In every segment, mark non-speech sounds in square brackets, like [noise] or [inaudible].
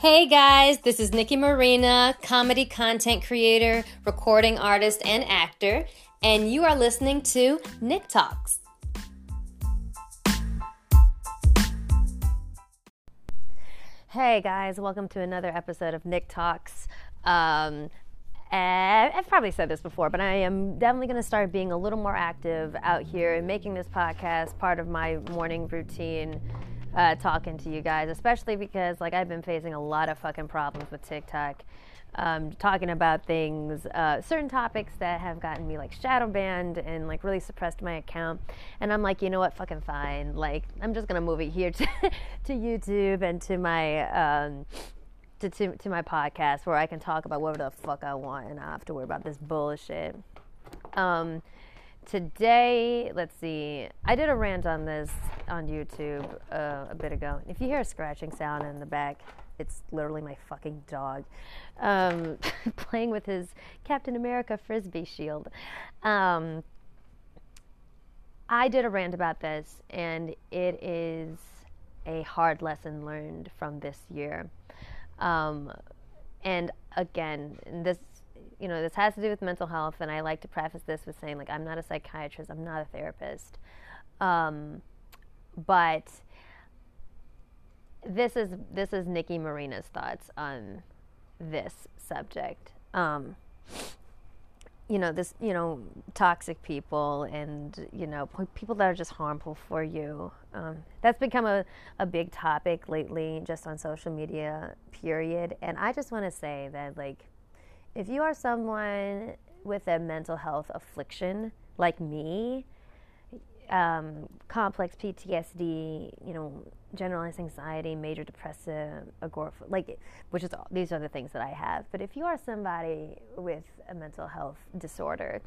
Hey guys, this is Nicque Marina, comedy content creator, recording artist, and actor, and you are listening to Nick Talks. Hey guys, welcome to another episode of Nick Talks. Um, I've probably said this before, but I am definitely going to start being a little more active out here and making this podcast part of my morning routine uh, talking to you guys, especially because like I've been facing a lot of fucking problems with TikTok. Um, talking about things, uh, certain topics that have gotten me like shadow banned and like really suppressed my account. And I'm like, you know what, fucking fine. Like, I'm just gonna move it here [laughs] to, to YouTube and to my um, to, to to my podcast where I can talk about whatever the fuck I want and I have to worry about this bullshit. Um, today, let's see. I did a rant on this on YouTube uh, a bit ago. If you hear a scratching sound in the back, it's literally my fucking dog um, [laughs] playing with his Captain America frisbee shield. Um, I did a rant about this, and it is a hard lesson learned from this year. Um, and again, this you know, this has to do with mental health, and I like to preface this with saying, like, I'm not a psychiatrist, I'm not a therapist. Um, but this is this is Nicque Marina's thoughts on this subject. Um, you know, this, you know, toxic people and, you know, people that are just harmful for you. Um, that's become a, a big topic lately just on social media, period. And I just want to say that, like, if you are someone with a mental health affliction like me, um, complex PTSD, you know, generalized anxiety, major depressive, agoraphobic, like, which is all, these are the things that I have. But if you are somebody with a mental health disorder,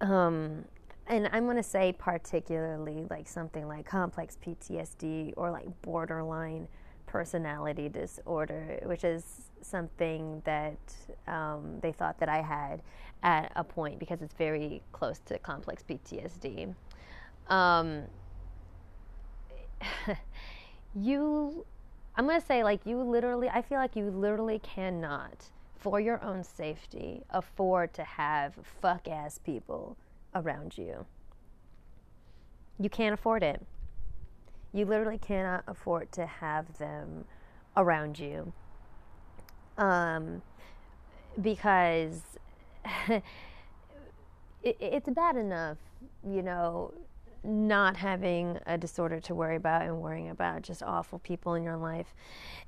um, and I'm going to say particularly like something like complex PTSD or like borderline personality disorder, which is something that um, they thought that I had at a point because it's very close to complex PTSD. Um, [laughs] you, I'm to say, like, you literally, I feel like you literally cannot, for your own safety, afford to have fuck ass people around you. You can't afford it. You literally cannot afford to have them around you. Um, because [laughs] it, it's bad enough, you know, not having a disorder to worry about and worrying about just awful people in your life.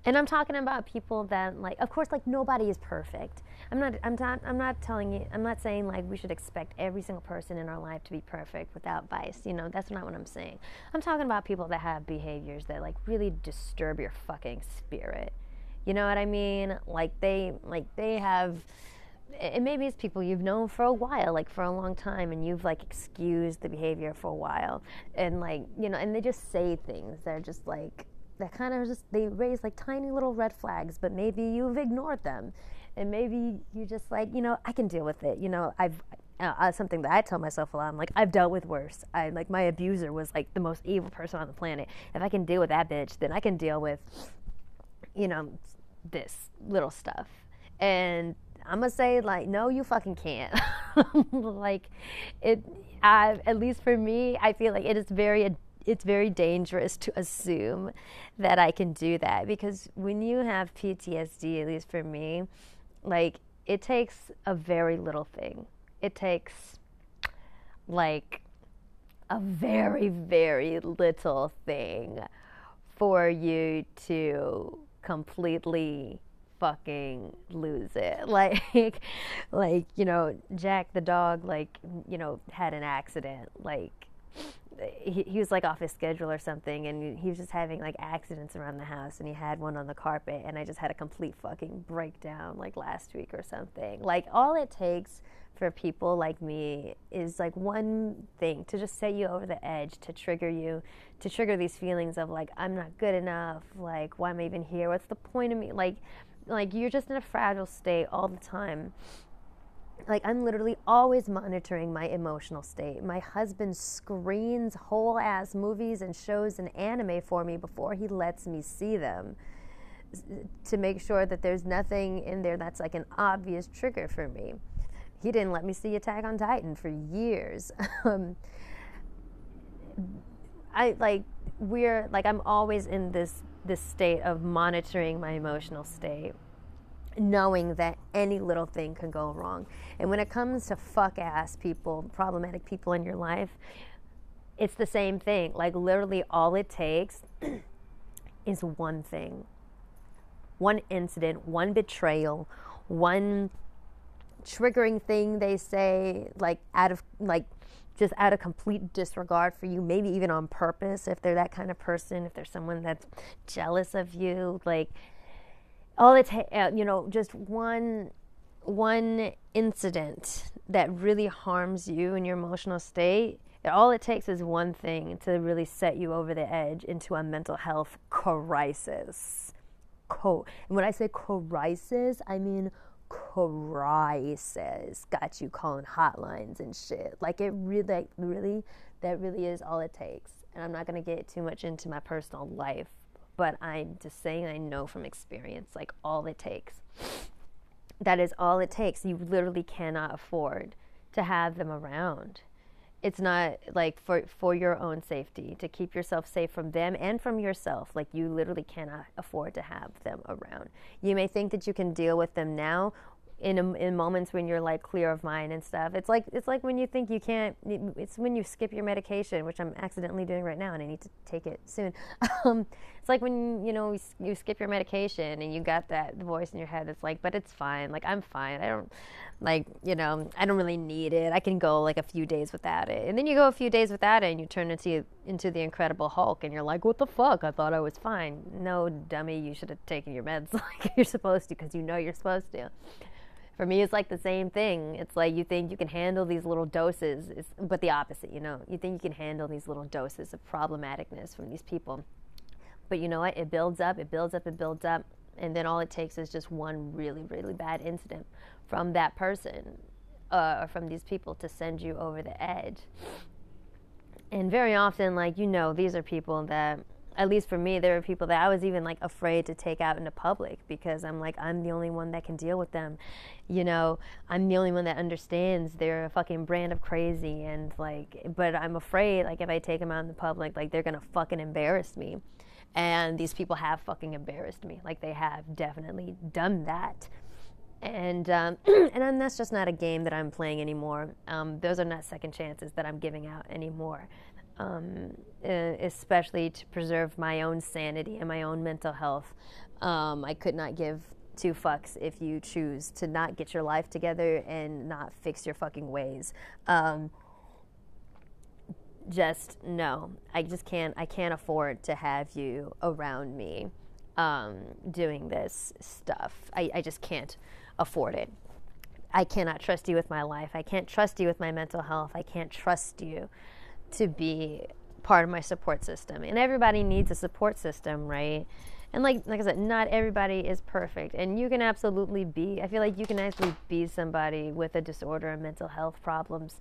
And I'm talking about people that like of course like nobody is perfect. I'm not I'm not I'm not telling you I'm not saying like we should expect every single person in our life to be perfect without vice. You know, that's not what I'm saying. I'm talking about people that have behaviors that like really disturb your fucking spirit. You know what I mean? Like they like they have and maybe it's people you've known for a while, like for a long time, and you've like excused the behavior for a while, and like you know, and they just say things that are just like that kind of just they raise like tiny little red flags, but maybe you've ignored them, and maybe you just like you know I can deal with it. You know I've uh, uh, something that I tell myself a lot. I'm like I've dealt with worse. I like my abuser was like the most evil person on the planet. If I can deal with that bitch, then I can deal with you know this little stuff. And I'm gonna say like, no, you fucking can't. [laughs] like, it. I at least for me, I feel like it is very. It's very dangerous to assume that I can do that because when you have PTSD, at least for me, like it takes a very little thing. It takes like a very, very little thing for you to completely fucking lose it. [laughs] Like, like you know, Jack the dog, like you know, had an accident. Like, he, he was like off his schedule or something, and he was just having like accidents around the house, and he had one on the carpet, and I just had a complete fucking breakdown like last week or something. Like, all it takes for people like me is like one thing to just set you over the edge to trigger you to trigger these feelings of like i'm not good enough like why am i even here what's the point of me like like you're just in a fragile state all the time like i'm literally always monitoring my emotional state my husband screens whole ass movies and shows and anime for me before he lets me see them to make sure that there's nothing in there that's like an obvious trigger for me. He didn't let me see Attack on Titan for years. [laughs] um, I like we're like I'm always in this this state of monitoring my emotional state knowing that any little thing can go wrong. And when it comes to fuck ass people, problematic people in your life, it's the same thing. Like literally all it takes [clears throat] is one thing. One incident, one betrayal, one triggering thing they say like out of like just out of complete disregard for you, maybe even on purpose if they're that kind of person, if there's someone that's jealous of you, like all it takes, uh, you know, just one one incident that really harms you in your emotional state. All it takes is one thing to really set you over the edge into a mental health crisis. Co- and when I say crisis, I mean crisis. Got you calling hotlines and shit. Like it really, like, really, that really is all it takes. And I'm not gonna get too much into my personal life but I'm just saying I know from experience, like all it takes. That is all it takes. You literally cannot afford to have them around. It's not like for for your own safety to keep yourself safe from them and from yourself. Like you literally cannot afford to have them around. You may think that you can deal with them now in a, in moments when you're like clear of mind and stuff. It's like it's like when you think you can't. It's when you skip your medication, which I'm accidentally doing right now, and I need to take it soon. [laughs] Um, it's like when you know you skip your medication and you got that voice in your head that's like, but it's fine. Like I'm fine. I don't like you know I don't really need it. I can go like a few days without it, and then you go a few days without it, and you turn into into the Incredible Hulk, and you're like, what the fuck? I thought I was fine. No, dummy, you should have taken your meds [laughs] like you're supposed to because you know you're supposed to for me it's like the same thing. It's like you think you can handle these little doses. It's, but the opposite you know? You think you can handle these little doses of problematicness from these people. But you know what? It builds up it builds up it builds up. And then all it takes is just one really really bad incident from that person uh, or from these people to send you over the edge. And very often like you know these are people that at least for me, there were people that I was even like afraid to take out into public because I'm like, I'm the only one that can deal with them. You know, I'm the only one that understands they're a fucking brand of crazy. And like, but I'm afraid, like, if I take them out in the public, like, they're gonna fucking embarrass me. And these people have fucking embarrassed me. Like, they have definitely done that. And um, [clears throat] and that's just not a game that I'm playing anymore. Um, those are not second chances that I'm giving out anymore um, especially to preserve my own sanity and my own mental health. Um, I could not give two fucks if you choose to not get your life together and not fix your fucking ways. Um, just no, I just can't. I can't afford to have you around me um, doing this stuff. I, I just can't afford it. I cannot trust you with my life. I can't trust you with my mental health. I can't trust you to be part of my support system. And everybody needs a support system, right? And like like I said, not everybody is perfect. And you can absolutely be I feel like you can actually be somebody with a disorder and mental health problems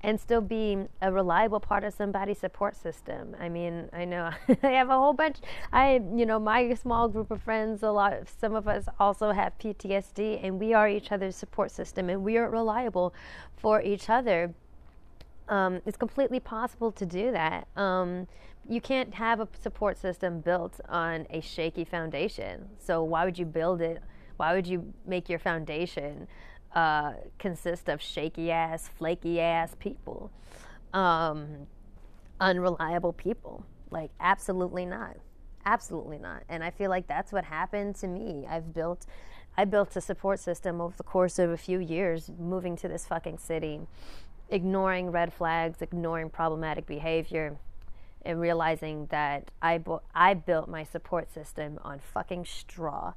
and still be a reliable part of somebody's support system. I mean, I know [laughs] I have a whole bunch I you know, my small group of friends, a lot of some of us also have PTSD and we are each other's support system and we are reliable for each other um, it's completely possible to do that. Um, you can't have a support system built on a shaky foundation. So why would you build it? Why would you make your foundation uh, consist of shaky ass, flaky ass people, um, unreliable people? Like absolutely not, absolutely not. And I feel like that's what happened to me. I've built. I built a support system over the course of a few years moving to this fucking city ignoring red flags, ignoring problematic behavior, and realizing that I, bu- I built my support system on fucking straw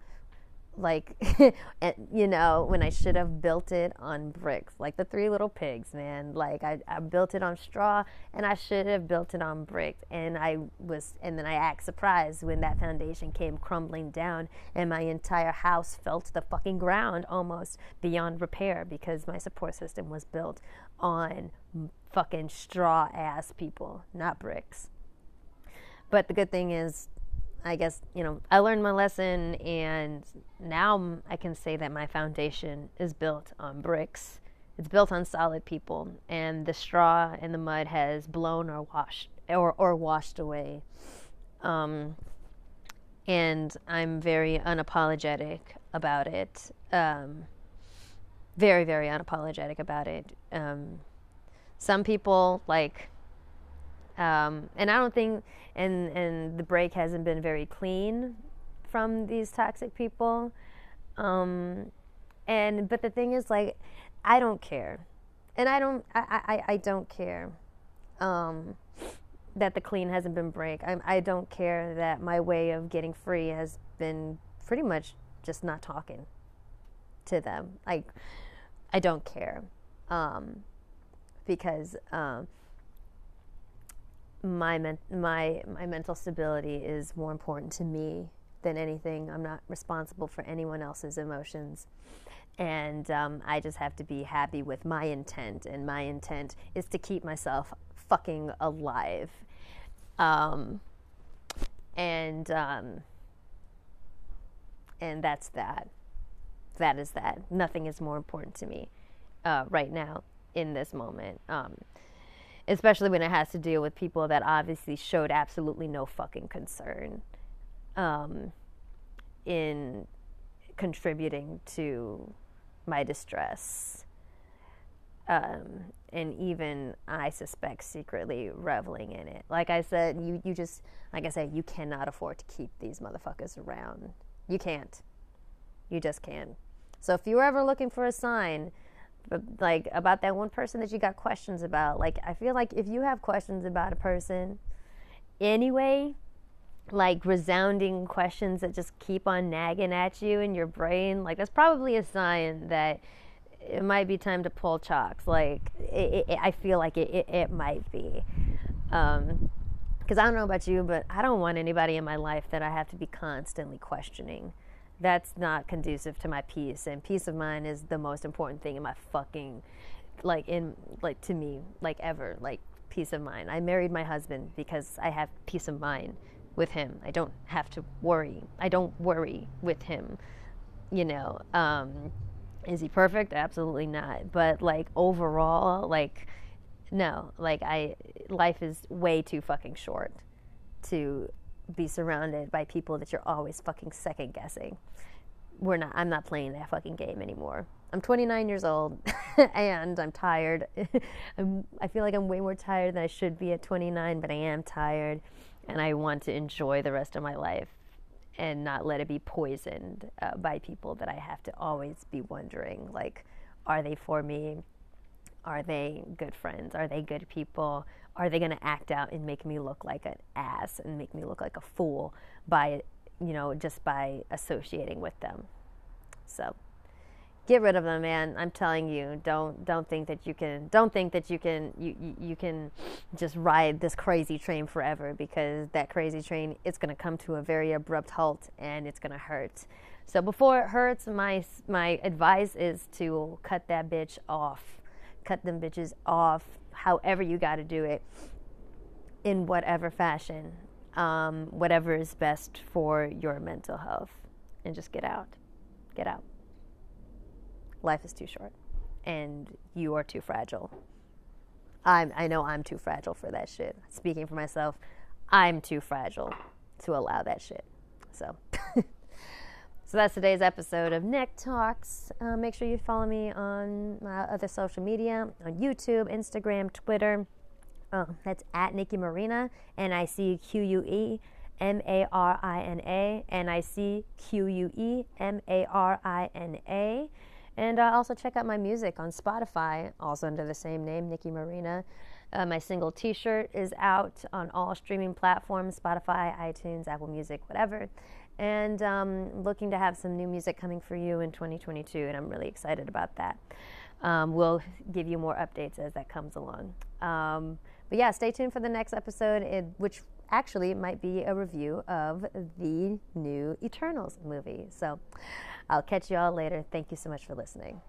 like [laughs] you know when i should have built it on bricks like the three little pigs man. Like I, I built it on straw and i should have built it on bricks and i was and then i act surprised when that foundation came crumbling down and my entire house fell to the fucking ground almost beyond repair because my support system was built on fucking straw ass people not bricks. But the good thing is I guess, you know, I learned my lesson and now I can say that my foundation is built on bricks. It's built on solid people and the straw and the mud has blown or washed or, or washed away. Um, and I'm very unapologetic about it. Um, very, very unapologetic about it. Um, some people like um, and I don't think, and and the break hasn't been very clean from these toxic people. Um, and but the thing is, like, I don't care, and I don't, I, I, I don't care um, that the clean hasn't been break. I, I don't care that my way of getting free has been pretty much just not talking to them. Like, I don't care um, because. Um, my men- my my mental stability is more important to me than anything. I'm not responsible for anyone else's emotions, and um, I just have to be happy with my intent. And my intent is to keep myself fucking alive, um, and um, and that's that. That is that. Nothing is more important to me uh, right now in this moment. Um, especially when it has to deal with people that obviously showed absolutely no fucking concern um, in contributing to my distress. Um, and even I suspect secretly reveling in it. Like I said, you, you just, like I said, you cannot afford to keep these motherfuckers around. You can't. You just can't. So if you're ever looking for a sign but like about that one person that you got questions about. Like i feel like if you have questions about a person anyway like resounding questions that just keep on nagging at you in your brain like that's probably a sign that it might be time to pull chocks. Like it, it, i feel like it, it might be. Um, because I don't know about you, but I don't want anybody in my life that I have to be constantly questioning that's not conducive to my peace and peace of mind is the most important thing in my fucking like in like to me like ever like peace of mind. I married my husband because i have peace of mind with him. I don't have to worry. I don't worry with him you know um is he perfect? Absolutely not. But like overall like no like i life is way too fucking short to be surrounded by people that you're always fucking second guessing. We're not. I'm not playing that fucking game anymore. I'm 29 years old, [laughs] and I'm tired. [laughs] I'm, I feel like I'm way more tired than I should be at 29, but I am tired, and I want to enjoy the rest of my life and not let it be poisoned uh, by people that I have to always be wondering, like, are they for me? Are they good friends? Are they good people? Are they going to act out and make me look like an ass and make me look like a fool by, you know, just by associating with them? So get rid of them, man. I'm telling you, don't don't think that you can don't think that you can you you, can just ride this crazy train forever because that crazy train it's going to come to a very abrupt halt and it's going to hurt. So before it hurts, my my advice is to cut that bitch off cut them bitches off, however you got to do it, in whatever fashion, um, whatever is best for your mental health, and just get out. Get out. Life is too short, and you are too fragile. I'm, I know I'm too fragile for that shit. Speaking for myself, I'm too fragile to allow that shit. So. So that's today's episode of Nick Talks. Uh, make sure you follow me on my other social media on YouTube, Instagram, Twitter. Uh, that's at Nicque Marina, N I C Q U E M A R I N A, N I C Q U E M A R I N A. And uh, also check out my music on Spotify, also under the same name, Nicque Marina. Uh, my single t shirt is out on all streaming platforms Spotify, iTunes, Apple Music, whatever and um, looking to have some new music coming for you in 2022, and I'm really excited about that. Um, we'll give you more updates as that comes along. Um, but yeah, stay tuned for the next episode, which actually might be a review of the new Eternals movie. So I'll catch you all later. Thank you so much for listening.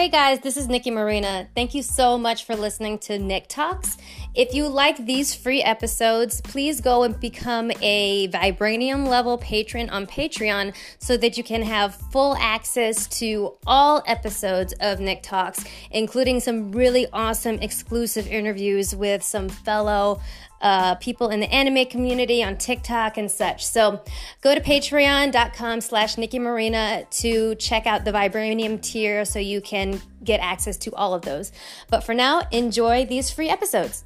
Hey guys, this is Nicque Marina. Thank you so much for listening to Nick Talks. If you like these free episodes, please go and become a Vibranium level patron on Patreon so that you can have full access to all episodes of Nick Talks, including some really awesome exclusive interviews with some fellow uh, people in the anime community on TikTok and such. So go to patreon.com slash Nicque Marina to check out the Vibranium tier so you can get access to all of those. But for now, enjoy these free episodes.